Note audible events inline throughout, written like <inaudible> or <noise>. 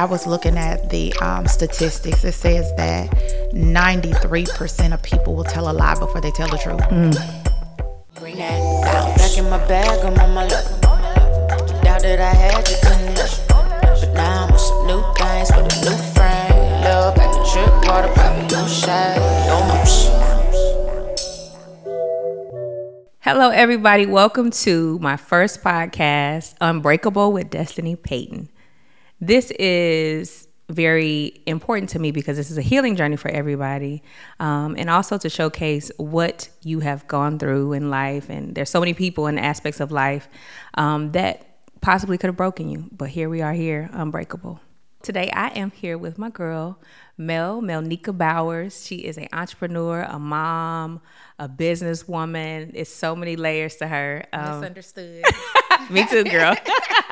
I was looking at the um, statistics. It says that 93% of people will tell a lie before they tell the truth. Bring that down. Back in my bag, I'm on my level. Doubt that I had you couldn't love. But now I'm with some new things with a new frame. Love back to drip water, probably new shade. No motion. Hello, everybody. Welcome to my first podcast, Unbreakable with Destiny Payton. This is very important to me because this is a healing journey for everybody, um, and also to showcase what you have gone through in life. And there's so many people and aspects of life um, that possibly could have broken you, but here we are here, unbreakable. Today, I am here with my girl, Mel, Melnika Bowers. She is an entrepreneur, a mom, a businesswoman. It's so many layers to her. Um, Misunderstood. <laughs> me too, girl. <laughs>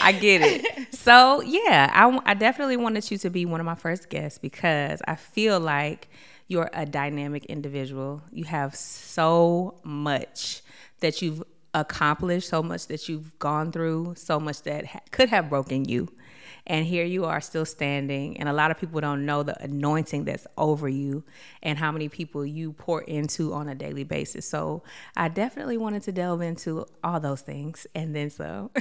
I get it. So, yeah, I, I definitely wanted you to be one of my first guests because I feel like you're a dynamic individual. You have so much that you've accomplished, so much that you've gone through, so much that ha- could have broken you. And here you are still standing. And a lot of people don't know the anointing that's over you and how many people you pour into on a daily basis. So I definitely wanted to delve into all those things and then so. <laughs>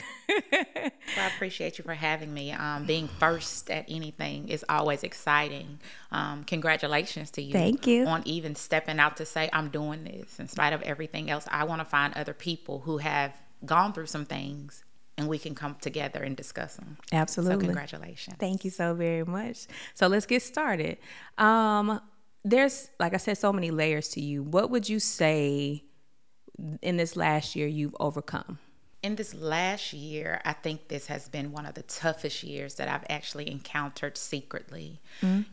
Well, I appreciate you for having me. Um, being first at anything is always exciting. Um, congratulations to you. Thank you. On even stepping out to say, I'm doing this. In spite of everything else, I want to find other people who have gone through some things and we can come together and discuss them. Absolutely. So, congratulations. Thank you so very much. So let's get started. Um, there's, like I said, so many layers to you. What would you say in this last year you've overcome? In this last year, I think this has been one of the toughest years that I've actually encountered secretly.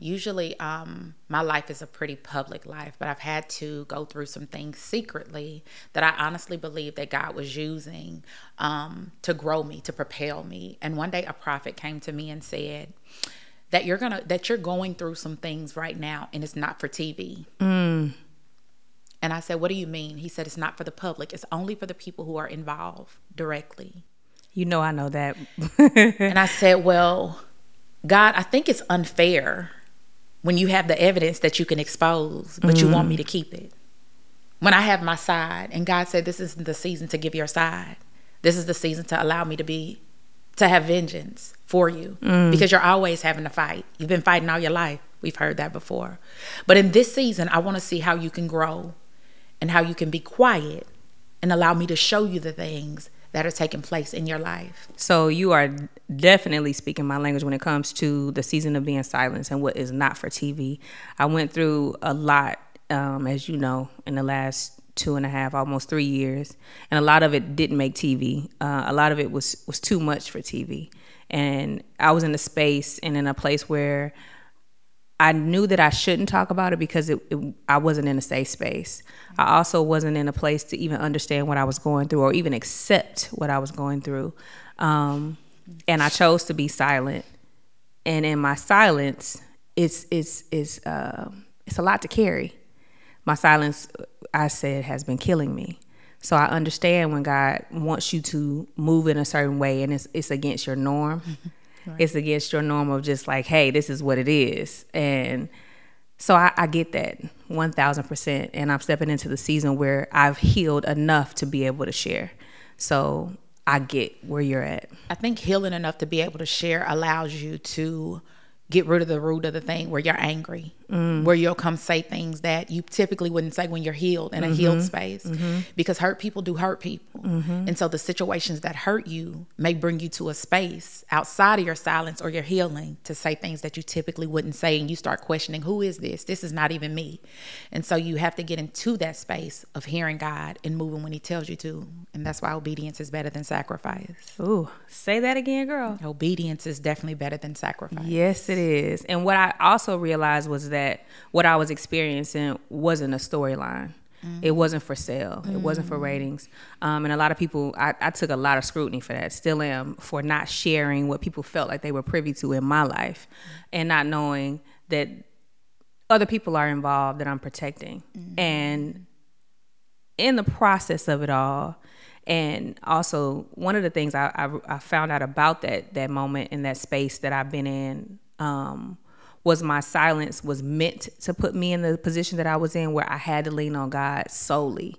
Usually, um, my life is a pretty public life, but I've had to go through some things secretly that I honestly believe that God was using um, to grow me, to propel me. And one day, a prophet came to me and said, that you're gonna that you're going through some things right now and it's not for TV. And I said, What do you mean? He said, It's not for the public. It's only for the people who are involved directly. You know, I know that. And I said, Well, God, I think it's unfair when you have the evidence that you can expose, but you want me mm-hmm. to keep it. When I have my side, and God said, This isn't the season to give your side. This is the season to allow me to be, to have vengeance for you mm. because you're always having to fight. You've been fighting all your life. We've heard that before. But in this season, I want to see how you can grow and how you can be quiet and allow me to show you the things that are taking place in your life. so you are definitely speaking my language when it comes to the season of being silenced and what is not for TV. I went through a lot, um, as you know, in the last two and a half, almost three years, and a lot of it didn't make TV. Uh, a lot of it was was too much for TV, and I was in a space and in a place where I knew that I shouldn't talk about it because it, it, I wasn't in a safe space. I also wasn't in a place to even understand what I was going through or even accept what I was going through. Um, and I chose to be silent. And in my silence, it's it's it's uh, it's a lot to carry. My silence, I said, has been killing me. So I understand when God wants you to move in a certain way, and it's it's against your norm. <laughs> It's against your norm of just like, hey, this is what it is, and so I, I get that one thousand percent. And I'm stepping into the season where I've healed enough to be able to share. So I get where you're at. I think healing enough to be able to share allows you to get rid of the root of the thing where you're angry, Mm. where you'll come say things that you typically wouldn't say when you're healed in a mm-hmm. healed space mm-hmm. because hurt people do hurt people. Mm-hmm. And so the situations that hurt you may bring you to a space outside of your silence or your healing to say things that you typically wouldn't say. And you start questioning, who is this? This is not even me. And so you have to get into that space of hearing God and moving when He tells you to. And that's why obedience is better than sacrifice. Ooh, say that again, girl. Obedience is definitely better than sacrifice. Yes, it is. And what I also realized was that what I was experiencing wasn't a storyline. It wasn't for sale. It wasn't for ratings. Um, and a lot of people, I, I took a lot of scrutiny for that. Still am for not sharing what people felt like they were privy to in my life, and not knowing that other people are involved that I'm protecting. And in the process of it all, And also, one of the things I, I, I found out about that that moment in that space that I've been in um, was my silence was meant to put me in the position that I was in, where I had to lean on God solely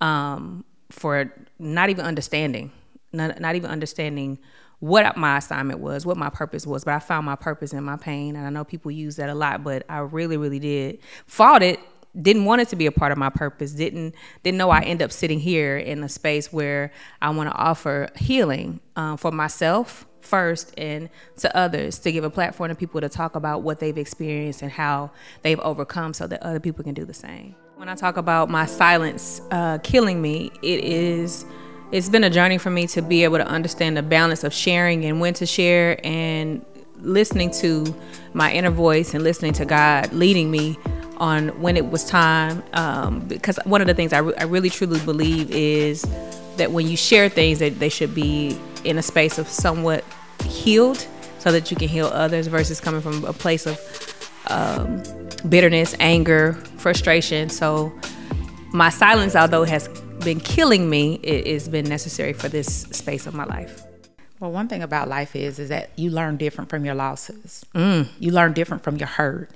um, for not even understanding, not, not even understanding what my assignment was, what my purpose was. But I found my purpose in my pain, and I know people use that a lot, but I really, really did fought it didn't want it to be a part of my purpose didn't didn't know i end up sitting here in a space where i want to offer healing um, for myself first and to others to give a platform to people to talk about what they've experienced and how they've overcome so that other people can do the same. When i talk about my silence uh, killing me it is it's been a journey for me to be able to understand the balance of sharing and when to share and listening to my inner voice and listening to god leading me on when it was time. Um, because one of the things I, re- I really truly believe is that when you share things, that they should be in a space of somewhat healed, so that you can heal others, versus coming from a place of um, bitterness, anger, frustration. So my silence, although has been killing me, it has been necessary for this space of my life. Well, one thing about life is is that you learn different from your losses. Mm. You learn different from your hurt.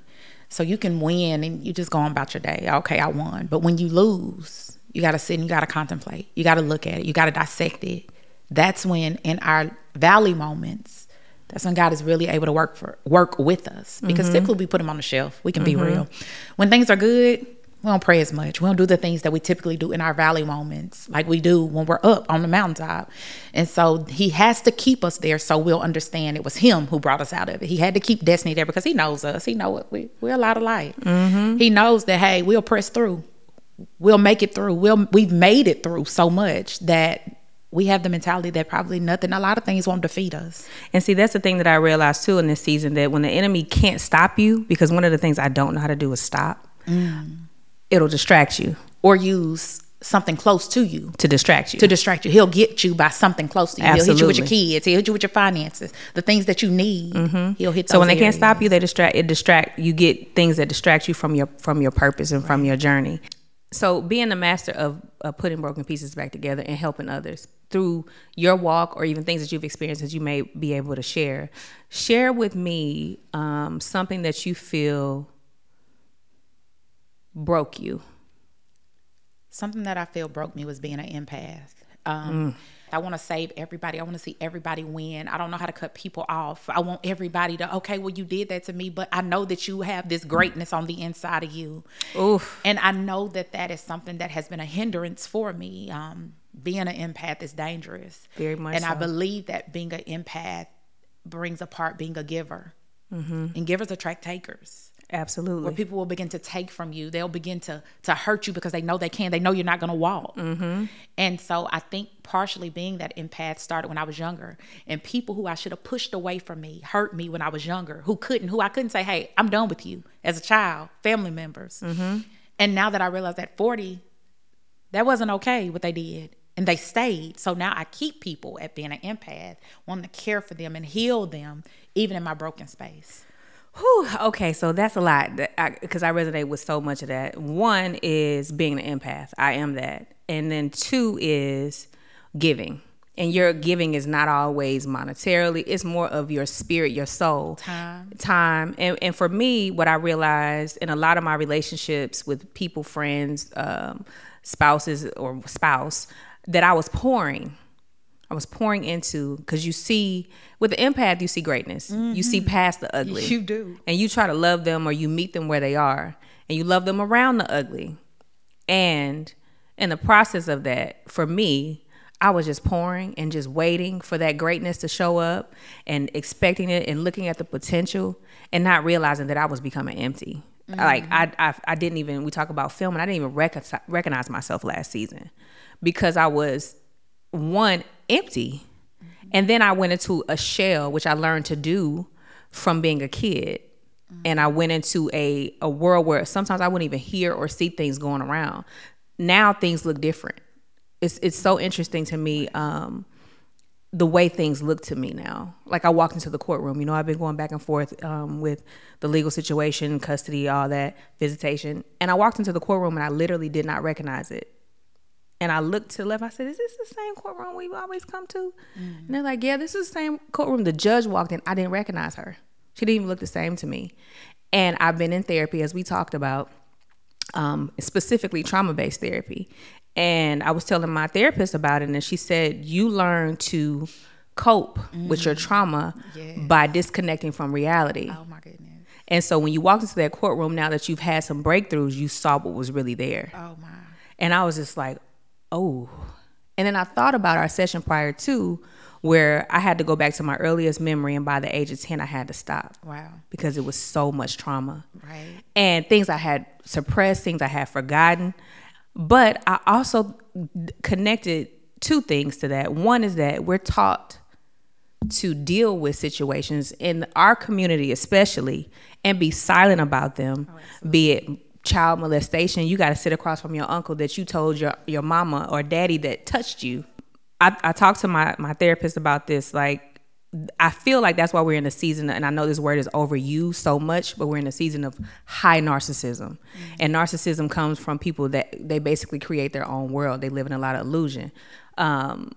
So you can win and you just go on about your day. Okay, I won. But when you lose, you got to sit and you got to contemplate. You got to look at it. You got to dissect it. That's when in our valley moments, that's when God is really able to work for work with us. Because mm-hmm. typically we put him on the shelf. We can mm-hmm. be real. When things are good, we don't pray as much. We don't do the things that we typically do in our valley moments, like we do when we're up on the mountaintop. And so he has to keep us there so we'll understand it was him who brought us out of it. He had to keep destiny there because he knows us. He knows we, we're a lot of light. Mm-hmm. He knows that, hey, we'll press through. We'll make it through. We'll, we've made it through so much that we have the mentality that probably nothing, a lot of things won't defeat us. And see, that's the thing that I realized too in this season that when the enemy can't stop you, because one of the things I don't know how to do is stop. Mm it'll distract you or use something close to you to distract you. To distract you. He'll get you by something close to you. Absolutely. He'll hit you with your kids. He'll hit you with your finances, the things that you need. Mm-hmm. He'll hit. so when they areas. can't stop you, they distract. It distract. You get things that distract you from your from your purpose and right. from your journey. So being the master of, of putting broken pieces back together and helping others through your walk or even things that you've experienced that you may be able to share, share with me um, something that you feel broke you something that I feel broke me was being an empath. Um, mm. I want to save everybody. I want to see everybody win. I don't know how to cut people off. I want everybody to, okay, well, you did that to me, but I know that you have this greatness on the inside of you. Oof. And I know that that is something that has been a hindrance for me. Um, being an empath is dangerous. Very much. And so. I believe that being an empath brings apart being a giver. Mm-hmm. And givers attract takers. Absolutely. Where people will begin to take from you. They'll begin to to hurt you because they know they can. They know you're not going to walk. Mm-hmm. And so I think partially being that empath started when I was younger. And people who I should have pushed away from me hurt me when I was younger. Who couldn't? Who I couldn't say, "Hey, I'm done with you." As a child, family members. Mm-hmm. And now that I realize at 40, that wasn't okay what they did and they stayed. So now I keep people at being an empath, wanting to care for them and heal them, even in my broken space. Whew, okay, so that's a lot because I, I, resonate with so much of that. One is being an empath. I am that. And then two is giving. And your giving is not always monetarily, it's more of your spirit, your soul. Time. Time. And, and for me, what I realized in a lot of my relationships with people, friends, um, spouses, or spouse, that I was pouring I was pouring into because you see with the empath you see greatness. Mm-hmm. You see mm-hmm. past the ugly. You do. And you try to love them or you meet them where they are and you love them around the ugly. And in the process of that, for me, I was just pouring and just waiting for that greatness to show up and expecting it and looking at the potential and not realizing that I was becoming empty. Mm-hmm. Like I, I, I didn't even. We talk about filming. I didn't even recognize myself last season because I was one empty. And then I went into a shell, which I learned to do from being a kid. And I went into a, a world where sometimes I wouldn't even hear or see things going around. Now things look different. It's it's so interesting to me um, the way things look to me now. Like I walked into the courtroom, you know, I've been going back and forth um, with the legal situation, custody, all that, visitation. And I walked into the courtroom and I literally did not recognize it And I looked to the left. I said, "Is this the same courtroom we've always come to?" And they're like, "Yeah, this is the same courtroom." The judge walked in. I didn't recognize her. She didn't even look the same to me. And I've been in therapy, as we talked about, um, specifically trauma based therapy. And I was telling my therapist about it, and she said, You learn to cope with your trauma Yes. by disconnecting from reality. Oh my goodness. And so when you walked into that courtroom, now that you've had some breakthroughs, you saw what was really there. Oh my. And I was just like, oh. And then I thought about our session prior to where I had to go back to my earliest memory, and by the age of 10, I had to stop Wow. because it was so much trauma Right. and things I had suppressed, things I had forgotten. But I also connected two things to that. One is that we're taught to deal with situations in our community, especially, and be silent about them, oh, be it child molestation. You got to sit across from your uncle that you told your, your mama or daddy that touched you. I, I talked to my, my therapist about this. Like, I feel like that's why we're in a season, and I know this word is overused so much, but we're in a season of high narcissism. And narcissism comes from people that they basically create their own world. They live in a lot of illusion. Um,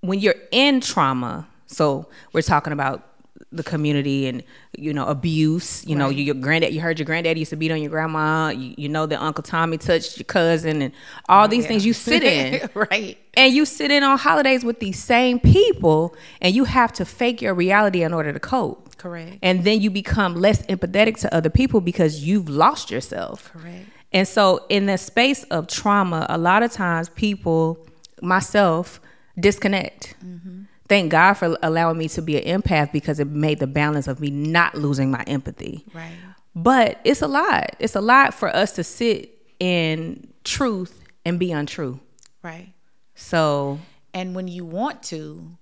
when you're in trauma, so we're talking about the community and you know abuse. You know, Right. you, your granddad. You heard your granddad used to beat on your grandma. You, you know that Uncle Tommy touched your cousin, and all these Yeah. things you sit in <laughs> right. and you sit in on holidays with these same people and you have to fake your reality in order to cope Correct. and then you become less empathetic to other people because you've lost yourself Correct. and so in the space of trauma a lot of times people myself disconnect mm-hmm. Thank god for allowing me to be an empath because it made the balance of me not losing my empathy Right. but it's a lot it's a lot for us to sit in truth and be untrue Right. so And when you want to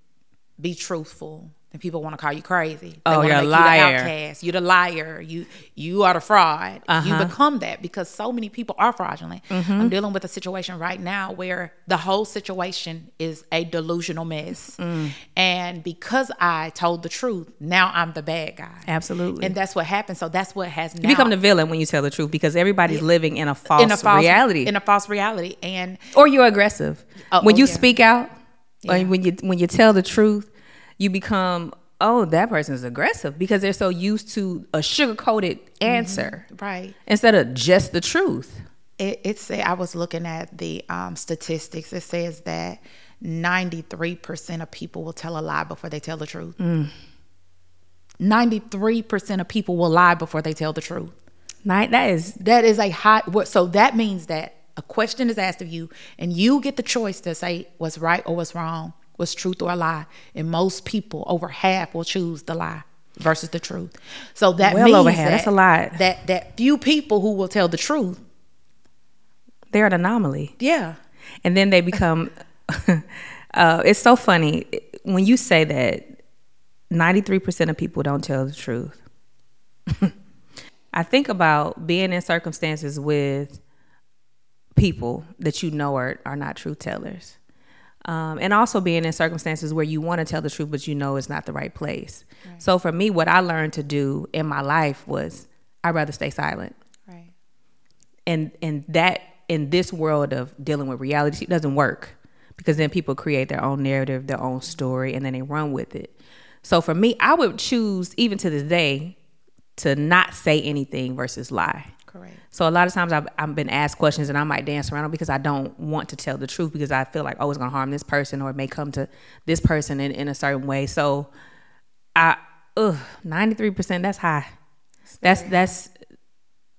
be truthful, then people want to call you crazy. They Oh, you're a liar. You the outcast. You the liar. You you are the fraud. Uh-huh. You become that because so many people are fraudulent. Mm-hmm. I'm dealing with a situation right now where the whole situation is a delusional mess. Mm. And because I told the truth, now I'm the bad guy. Absolutely. And that's what happened. So that's what has now You become the villain when you tell the truth because everybody's living in a false, in a false reality. In a false reality. And or you're aggressive. Oh, when oh, you yeah. speak out, or when you when you tell the truth, you become oh that person is aggressive because they're so used to a sugar coated answer right. instead of just the truth. It, it say I was looking at the um, statistics. It says that ninety three percent of people will tell a lie before they tell the truth. Three percent of people will lie before they tell the truth. Night that is That is a high. what- So that means that a question is asked of you, and you get the choice to say what's right or what's wrong, what's truth or a lie. And most people, over half, will choose the lie versus the truth. So that Well means over half. That, That's a lot. That that few people who will tell the truth. they're an anomaly. Yeah. and then they become <laughs> uh, it's so funny when you say that 93% of people don't tell the truth <laughs> i think about being in circumstances with people that you know are, are not truth tellers um, and also being in circumstances where you want to tell the truth but you know it's not the right place. So for me what i learned to do in my life was i'd rather stay silent. Right. and and that in this world of dealing with reality it doesn't work because then people create their own narrative their own story and then they run with it. So for me i would choose even to this day to not say anything versus lie Correct. so a lot of times I've, I've been asked questions and i might dance around them because i don't want to tell the truth because i feel like oh it's going to harm this person or it may come to this person in, in a certain way so i ugh, 93% that's high that's that's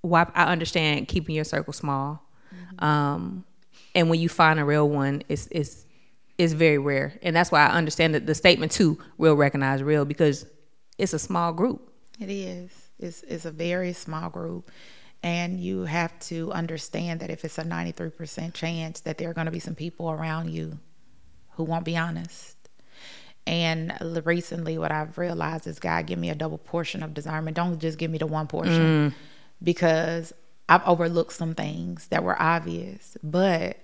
why I understand keeping your circle small. Um, and when you find a real one, it's it's it's very rare, and that's why I understand that the statement too, real recognize real, because it's a small group. It is. It's, it's a very small group. And you have to understand that if it's a 93% chance that there are going to be some people around you who won't be honest. And recently, what I've realized is God, give me a double portion of discernment. Don't just give me the one portion mm. because I've overlooked some things that were obvious. But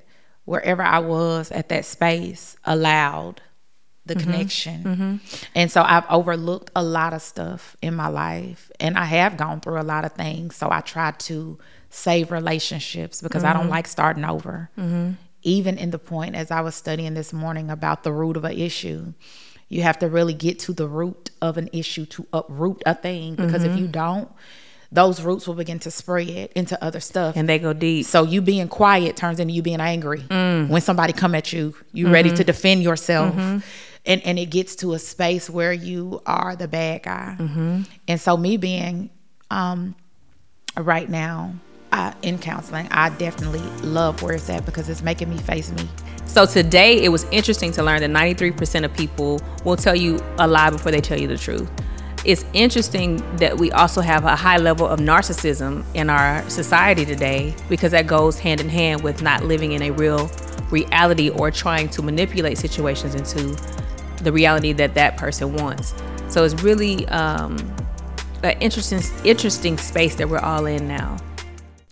wherever I was at that space allowed the mm-hmm. connection. Mm-hmm. And so I've overlooked a lot of stuff in my life and I have gone through a lot of things. So I try to save relationships because I don't mm-hmm. like starting over. even in the point as I was studying this morning about the root of an issue, you have to really get to the root of an issue to uproot a thing because if you don't, those roots will begin to spread into other stuff. And they go deep. So you being quiet turns into you being angry. Mm. When somebody come at you, you ready to defend yourself. And and it gets to a space where you are the bad guy. And so me being um right now uh, in counseling, I definitely love where it's at because it's making me face me. So today it was interesting to learn that 93% of people will tell you a lie before they tell you the truth. It's interesting that we also have a high level of narcissism in our society today because that goes hand in hand with not living in a real reality or trying to manipulate situations into the reality that that person wants. So it's really um, an interesting, interesting space that we're all in now.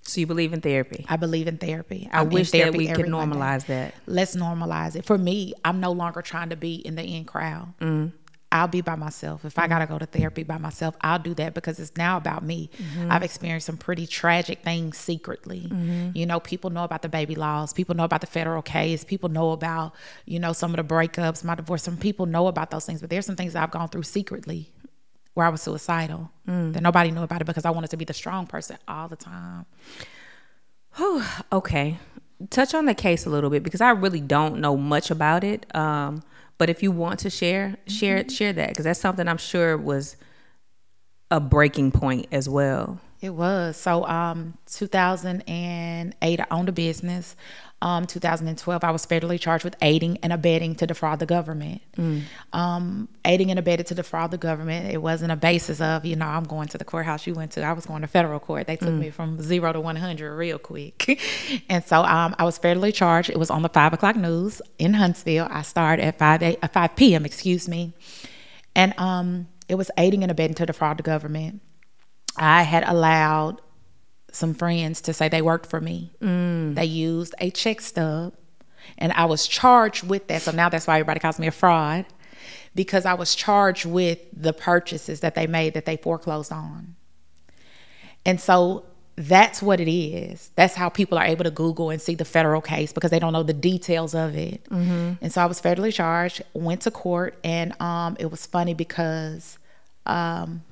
So you believe in therapy? I believe in therapy. I in wish that we could every Monday. normalize that. Let's normalize it. For me, I'm no longer trying to be in the in crowd. Mm. I'll be by myself. If I gotta go to therapy by myself, I'll do that because it's now about me. Mm-hmm. I've experienced some pretty tragic things secretly. You know, people know about the baby laws. People know about the federal case. People know about, you know, some of the breakups, my divorce. Some people know about those things, but there's some things I've gone through secretly where I was suicidal. Mm. That nobody knew about it because I wanted to be the strong person all the time. Okay. Touch on the case a little bit because I really don't know much about it. Um, but if you want to share, share share that because that's something I'm sure was a breaking point as well. It was. So um 2008 I owned a business. Um 2012 I was federally charged with aiding and abetting to defraud the government. Um aiding and abetting to defraud the government. It wasn't a basis of, you know, I'm going to the courthouse you went to. I was going to federal court. They took me from 0 to 100 real quick. <laughs> and so um I was federally charged. It was on the 5 o'clock news in Huntsville. I started at 5 a, uh, 5 p.m., excuse me. And um it was aiding and abetting to defraud the government. I had allowed some friends to say they worked for me. They used a check stub, and I was charged with that. So now that's why everybody calls me a fraud because I was charged with the purchases that they made that they foreclosed on. And so that's what it is. That's how people are able to Google and see the federal case because they don't know the details of it. And so I was federally charged, went to court, and um, it was funny because um,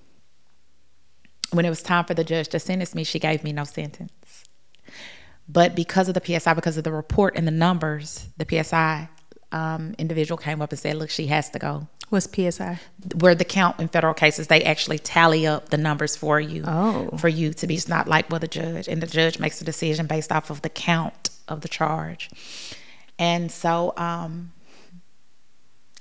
when it was time for the judge to sentence me, she gave me no sentence. But because of the PSI, because of the report and the numbers, the PSI um, individual came up and said, "Look, she has to go." What's PSI? Where the count in federal cases, they actually tally up the numbers for you, Oh. for you to be. It's not like with the judge, and the judge makes a decision based off of the count of the charge. And so, um,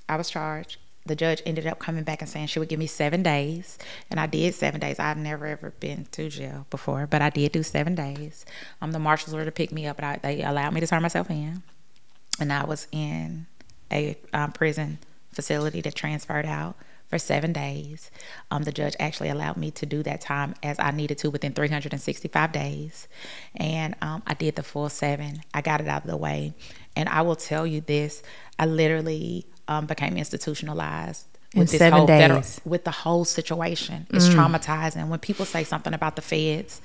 I was charged. The judge ended up coming back and saying she would give me seven days, and I did seven days. I've never ever been to jail before, but I did do seven days. Um, the marshals were to pick me up, but I, they allowed me to turn myself in, and I was in a um, prison facility that transferred out for seven days. Um, the judge actually allowed me to do that time as I needed to within 365 days. And um, I did the full seven. I got it out of the way. And I will tell you this I literally um, became institutionalized. In With this seven whole federal, with the whole situation, it's traumatizing. When people say something about the feds,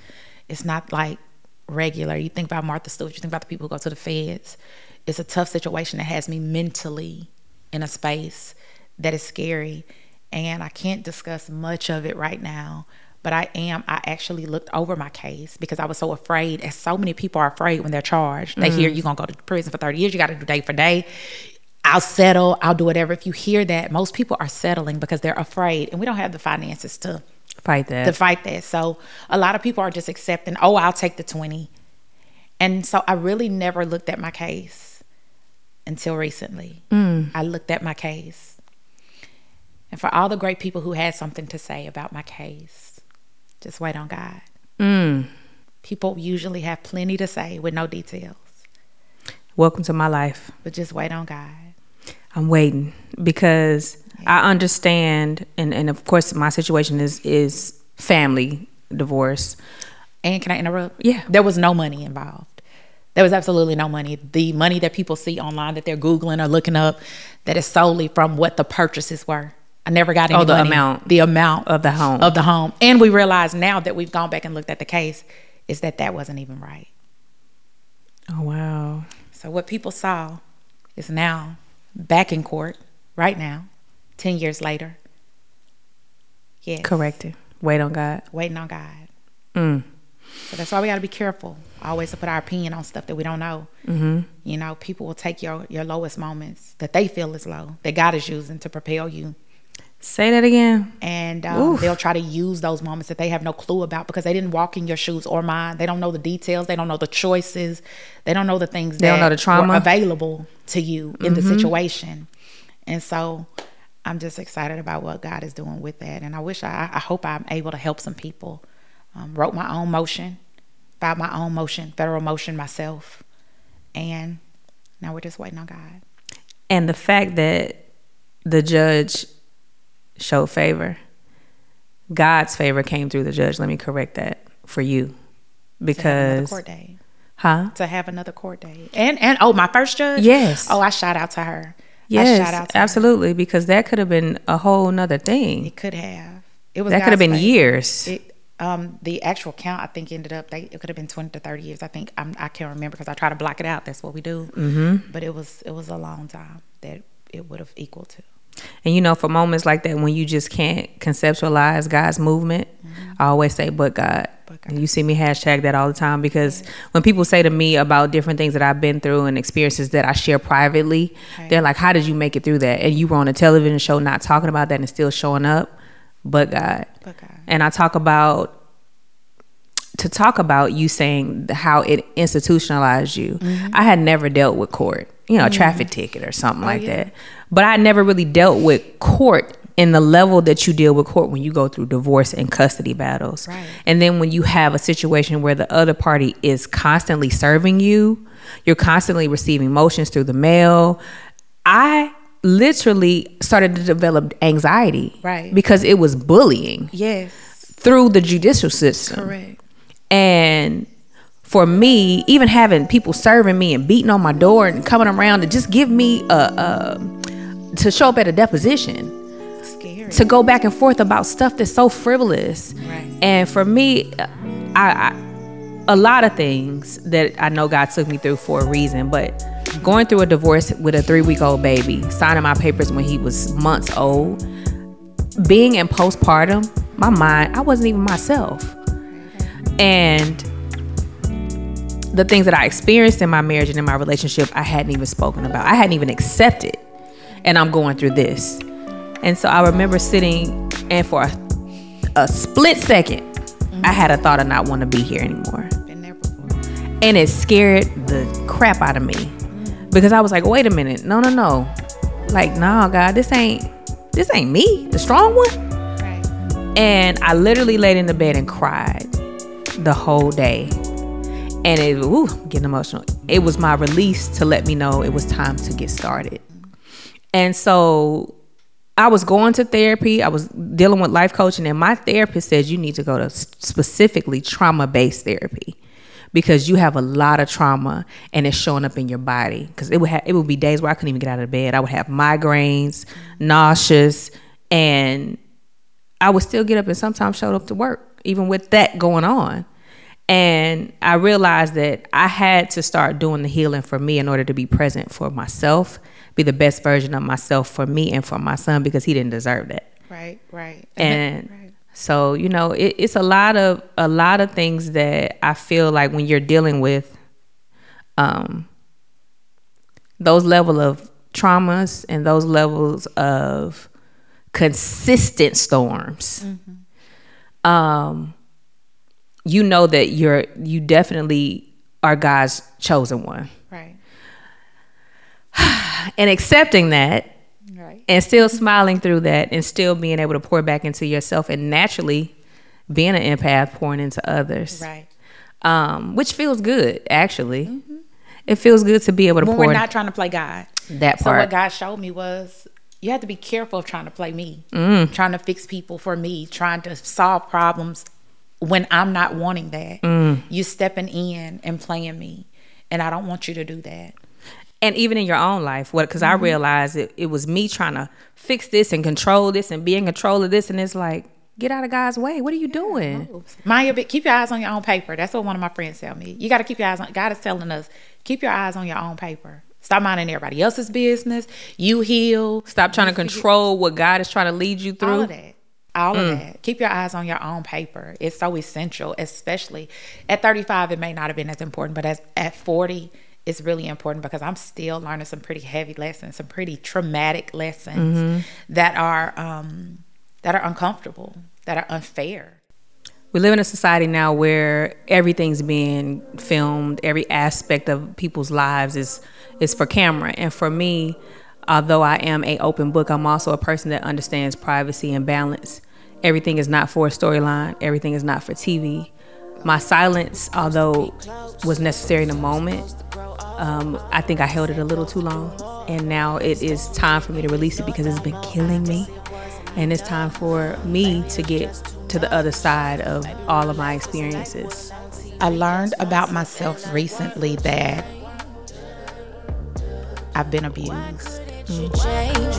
it's not like regular. You think about Martha Stewart, you think about the people who go to the feds. It's a tough situation that has me mentally in a space that is scary. And I can't discuss much of it right now. But I am, I actually looked over my case because I was so afraid, as so many people are afraid when they're charged. They hear you're going to go to prison for 30 years, you got to do day for day. I'll settle, I'll do whatever. If you hear that, most people are settling because they're afraid and we don't have the finances to Fight that. to fight that. So a lot of people are just accepting, oh, I'll take the 20. And so I really never looked at my case until recently. Mm. I looked at my case. And for all the great people who had something to say about my case, just wait on God. Mm. People usually have plenty to say with no details, Welcome to my life. but just wait on God. I'm waiting because I understand, and, and of course, my situation is is family divorce. And can I interrupt? Yeah. There was no money involved. There was absolutely no money. The money that people see online that they're Googling or looking up, that is solely from what the purchases were. I never got oh, any Oh, the money. amount The amount of the home. Of the home. And we realize now that we've gone back and looked at the case is that that wasn't even right. Oh wow! So what people saw is now back in court right now, 10 years later. Yes. Corrected. Wait on God. Waiting on God. Mm. So that's why we got to be careful always to put our opinion on stuff that we don't know. Mm-hmm. You know, people will take your, your lowest moments that they feel is low, that God is using to propel you. Say that again. And um, they'll try to use those moments that they have no clue about because they didn't walk in your shoes or mine. They don't know the details. They don't know the choices. They don't know the things They that don't know the trauma. were available to you in the Mhm. situation. And so I'm just excited about what God is doing with that. And I wish I, I hope I'm able to help some people. Um, wrote my own motion, filed my own motion, federal motion myself. And now we're just waiting on God. And the fact that the judge showed favor, God's favor came through the judge. Let me correct that for you. To have Because, court day. huh? To have another court day. And and oh, my first judge? Yes. Oh, I shout out to her. I Yes, shout out to her. absolutely. Because that could have been a whole nother thing. It could have. It was That could have been favor. years. It, um, the actual count, I think, ended up. They, it could have been twenty to thirty years. I think I'm, I can't remember because I try to block it out. That's what we do. Mm-hmm. But it was it was a long time that it would have equaled to. And you know, for moments like that, when you just can't conceptualize God's movement, I always say, "But God." But God. And you see me hashtag that all the time because when people say to me about different things that I've been through and experiences that I share privately, Right. they're like, "How did you make it through that?" And you were on a television show not talking about that and still showing up. But God. But God. And I talk about to talk about you saying how it institutionalized you. Mm-hmm. I had never dealt with court, you know, a traffic mm-hmm. ticket or something oh, like yeah. that. But I never really dealt with court in the level that you deal with court when you go through divorce and custody battles. Right. And then when you have a situation where the other party is constantly serving you, you're constantly receiving motions through the mail. I literally started to develop anxiety. Right. Because it was bullying Yes. through the judicial system. Correct. And for me, even having people serving me and beating on my door and coming around to just give me a, a to show up at a deposition Scary. to go back and forth about stuff that's so frivolous. Right. And for me, I, I a lot of things that I know God took me through for a reason, but going through a divorce with a three week old baby, signing my papers when he was months old, being in postpartum, my mind, I wasn't even myself. And the things that I experienced in my marriage and in my relationship, I hadn't even spoken about. I hadn't even accepted. And I'm going through this. And so I remember sitting and for a, a split 2nd I had a thought of not want to be here anymore. Been there before. And it scared the crap out of me. Because I was like, wait a minute, no, no, no. Like, no, God, this ain't this ain't me, the strong one. Right. And I literally laid in the bed and cried the whole day. And it, ooh, getting emotional. It was my release to let me know it was time to get started. And so I was going to therapy. I was dealing with life coaching, and my therapist said you need to go to specifically trauma based therapy because you have a lot of trauma and it's showing up in your body. Because it would have it would be days where I couldn't even get out of bed. I would have migraines, nauseous, and I would still get up and sometimes showed up to work, even with that going on. And I realized that I had to start doing the healing for me in order to be present for myself, be the best version of myself for me and for my son because he didn't deserve that. Right. Right. And right. so, you know, it, it's a lot of a lot of things that I feel like when you're dealing with um those level of traumas and those levels of consistent storms um you know that you're you definitely are God's chosen one Right. And accepting that Right. and still smiling through that and still being able to pour back into yourself and naturally being an empath pouring into others Right. um which feels good actually it feels good to be able to When pour we're not trying to play God. that part. So what God showed me was you have to be careful of trying to play me, Mm. trying to fix people for me, trying to solve problems when I'm not wanting that. Mm. You stepping in and playing me, and I don't want you to do that. And even in your own life what because Mm-hmm. i realized it, it was me trying to fix this and control this and be in control of this and it's like Get out of God's way. What are you doing? Mind your. Keep your eyes on your own paper. That's what one of my friends tell me. You got to keep your eyes on. God is telling us keep your eyes on your own paper. Stop minding everybody else's business. You heal. Stop trying to control what God is trying to lead you through. All of that. All mm. of that. Keep your eyes on your own paper. It's so essential, especially at 35. It may not have been as important, but as at 40, it's really important because I'm still learning some pretty heavy lessons, some pretty traumatic lessons mm-hmm. that are um, that are uncomfortable, that are unfair. We live in a society now where everything's being filmed. Every aspect of people's lives is is for camera. And for me, although I am a open book, I'm also a person that understands privacy and balance. Everything is not for a storyline. Everything is not for TV. My silence, although was necessary in the moment, um, I think I held it a little too long. And now it is time for me to release it because it's been killing me and it's time for me to get to the other side of all of my experiences. I learned about myself recently that I've been abused. Mm. Change